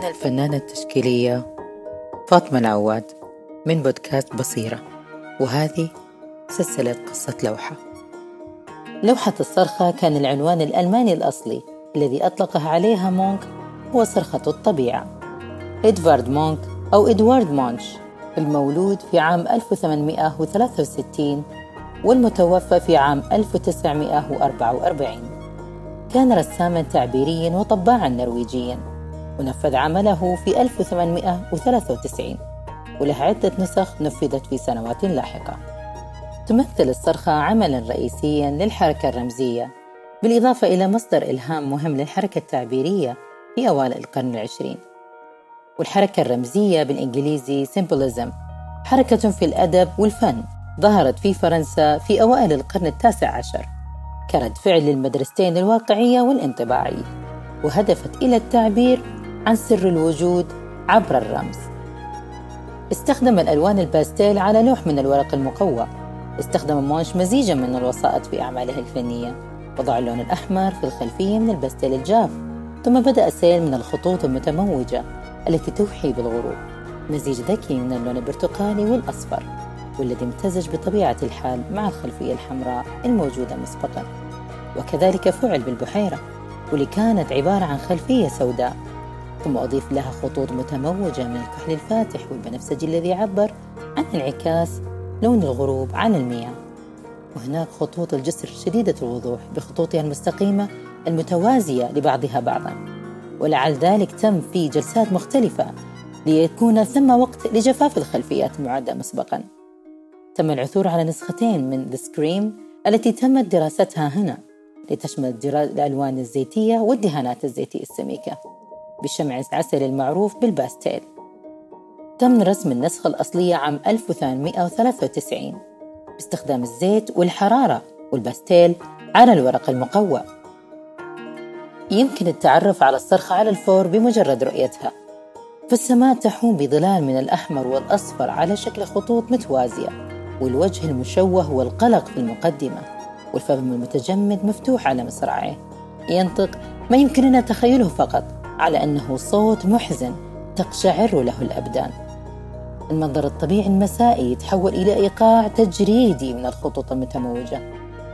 أنا الفنانة التشكيلية فاطمة العواد من بودكاست بصيرة. وهذه سلسلة قصة لوحة. لوحة الصرخة كان العنوان الألماني الأصلي الذي أطلقه عليها مونك هو صرخة الطبيعة. إدوارد مونك أو إدوارد مونش المولود في عام 1863 والمتوفى في عام 1944 كان رساما تعبيريا وطباعا نرويجيا. ونفذ عمله في 1893 وله عدة نسخ نفذت في سنوات لاحقة. تمثل الصرخة عملا رئيسيا للحركة الرمزية بالإضافة إلى مصدر إلهام مهم للحركة التعبيرية في أوائل القرن العشرين. والحركة الرمزية بالإنجليزي سيمبوليزم حركة في الأدب والفن ظهرت في فرنسا في أوائل القرن التاسع عشر كرد فعل للمدرستين الواقعية والانطباعية وهدفت إلى التعبير عن سر الوجود عبر الرمز. استخدم الألوان الباستيل على لوح من الورق المقوى. استخدم مونش مزيجا من الوسائط في أعماله الفنية. وضع اللون الأحمر في الخلفية من الباستيل الجاف. ثم بدأ السيل من الخطوط المتموجة التي توحي بالغروب. مزيج ذكي من اللون البرتقالي والأصفر والذي امتزج بطبيعة الحال مع الخلفية الحمراء الموجودة مسبقا. وكذلك فعل بالبحيرة واللي كانت عبارة عن خلفية سوداء. ثم أضيف لها خطوط متموجة من الكحل الفاتح والبنفسجي الذي يعبر عن انعكاس لون الغروب على المياه. وهناك خطوط الجسر شديدة الوضوح بخطوطها المستقيمة المتوازية لبعضها بعضا. ولعل ذلك تم في جلسات مختلفة ليكون ثم وقت لجفاف الخلفيات المعدة مسبقا. تم العثور على نسختين من The Scream التي تمت دراستها هنا لتشمل الألوان الزيتية والدهانات الزيتية السميكة. بشمع العسل المعروف بالباستيل. تم رسم النسخة الأصلية عام 1893 باستخدام الزيت والحرارة والباستيل على الورق المقوى. يمكن التعرف على الصرخة على الفور بمجرد رؤيتها. فالسماء تحوم بظلال من الأحمر والأصفر على شكل خطوط متوازية والوجه المشوه والقلق في المقدمة والفم المتجمد مفتوح على مصراعيه ينطق ما يمكننا تخيله فقط. على أنه صوت محزن تقشعر له الأبدان. المنظر الطبيعي المسائي يتحول إلى إيقاع تجريدي من الخطوط المتموجة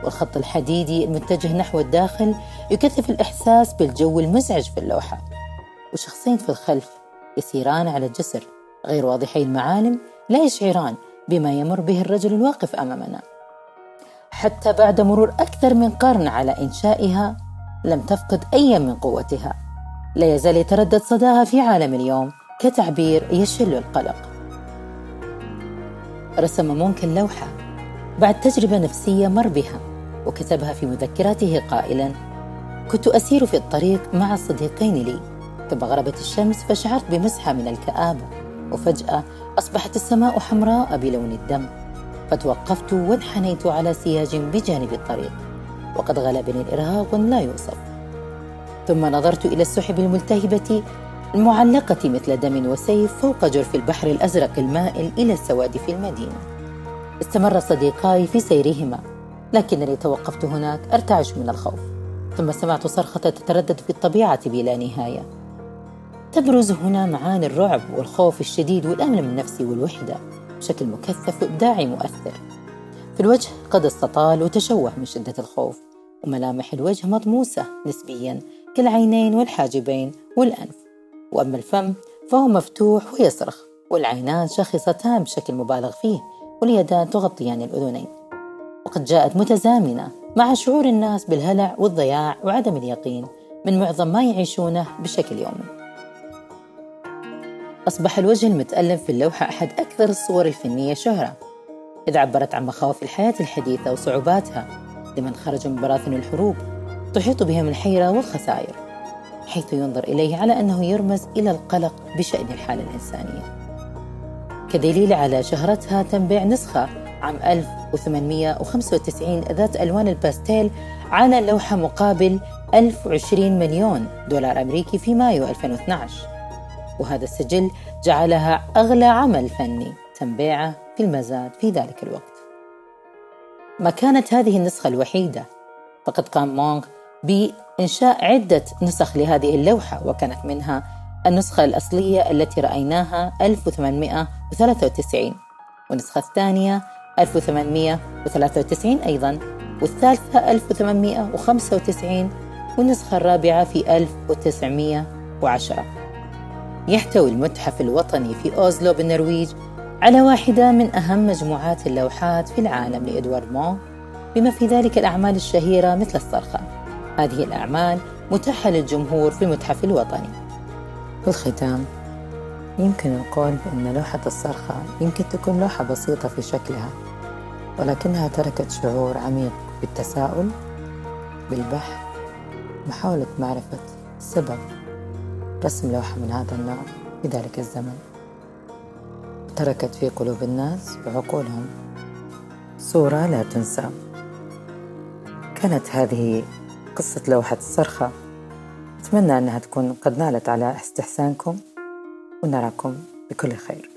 والخط الحديدي المتجه نحو الداخل يكثف الإحساس بالجو المزعج في اللوحة وشخصين في الخلف يسيران على الجسر غير واضحي المعالم لا يشعران بما يمر به الرجل الواقف أمامنا. حتى بعد مرور أكثر من قرن على إنشائها لم تفقد أي من قوتها. لا يزال يتردد صداها في عالم اليوم كتعبير يشل القلق. رسم مونك اللوحة بعد تجربة نفسية مر بها وكتبها في مذكراته قائلا كنت أسير في الطريق مع صديقين لي ثم غربت الشمس فشعرت بمسحة من الكآبة وفجأة أصبحت السماء حمراء بلون الدم فتوقفت وانحنيت على سياج بجانب الطريق وقد غلبني الإرهاق لا يوصف. ثم نظرت إلى السحب الملتهبة المعلقة مثل دم وسيف فوق جرف البحر الأزرق المائل إلى السواد في المدينة. استمر صديقاي في سيرهما لكنني توقفت هناك أرتعش من الخوف ثم سمعت صرخة تتردد في الطبيعة بلا نهاية. تبرز هنا معاني الرعب والخوف الشديد والأمن النفسي والوحدة بشكل مكثف وإبداعي مؤثر. في الوجه قد استطال وتشوه من شدة الخوف وملامح الوجه مطموسة نسبيا كالعينين والحاجبين والأنف. وأما الفم فهو مفتوح ويصرخ والعينان شخصتان بشكل مبالغ فيه واليدان تغطيان الأذنين. وقد جاءت متزامنة مع شعور الناس بالهلع والضياع وعدم اليقين من معظم ما يعيشونه بشكل يومي. أصبح الوجه المتألم في اللوحة أحد أكثر الصور الفنية شهرة. إذ عبرت عن مخاوف الحياة الحديثة وصعوباتها لمن خرجوا من براثن الحروب تحيط بهم الحيرة والخسائر حيث ينظر إليه على أنه يرمز إلى القلق بشأن الحالة الإنسانية. كدليل على شهرتها تم بيع نسخة عام 1895 ذات ألوان الباستيل على لوحة مقابل 1020 مليون دولار أمريكي في مايو 2012 وهذا السجل جعلها أغلى عمل فني تم بيعه في المزاد في ذلك الوقت. ما كانت هذه النسخة الوحيدة فقد قام مونغ بإنشاء عدة نسخ لهذه اللوحة وكانت منها النسخة الأصلية التي رأيناها 1893 والنسخة الثانية 1893 أيضا والثالثة 1895 والنسخة الرابعة في 1910 يحتوي المتحف الوطني في أوزلو بالنرويج على واحدة من أهم مجموعات اللوحات في العالم لإدوارد مون بما في ذلك الأعمال الشهيرة مثل الصرخة. هذه الأعمال متاحة للجمهور في المتحف الوطني في الختام يمكن القول بأن لوحة الصرخة يمكن تكون لوحة بسيطة في شكلها ولكنها تركت شعور عميق بالتساؤل بالبحث محاولة معرفة سبب رسم لوحة من هذا النوع في ذلك الزمن. تركت في قلوب الناس وعقولهم صورة لا تنسى. كانت هذه قصة لوحة الصرخة. أتمنى أنها تكون قد نالت على استحسانكم ونراكم بكل خير.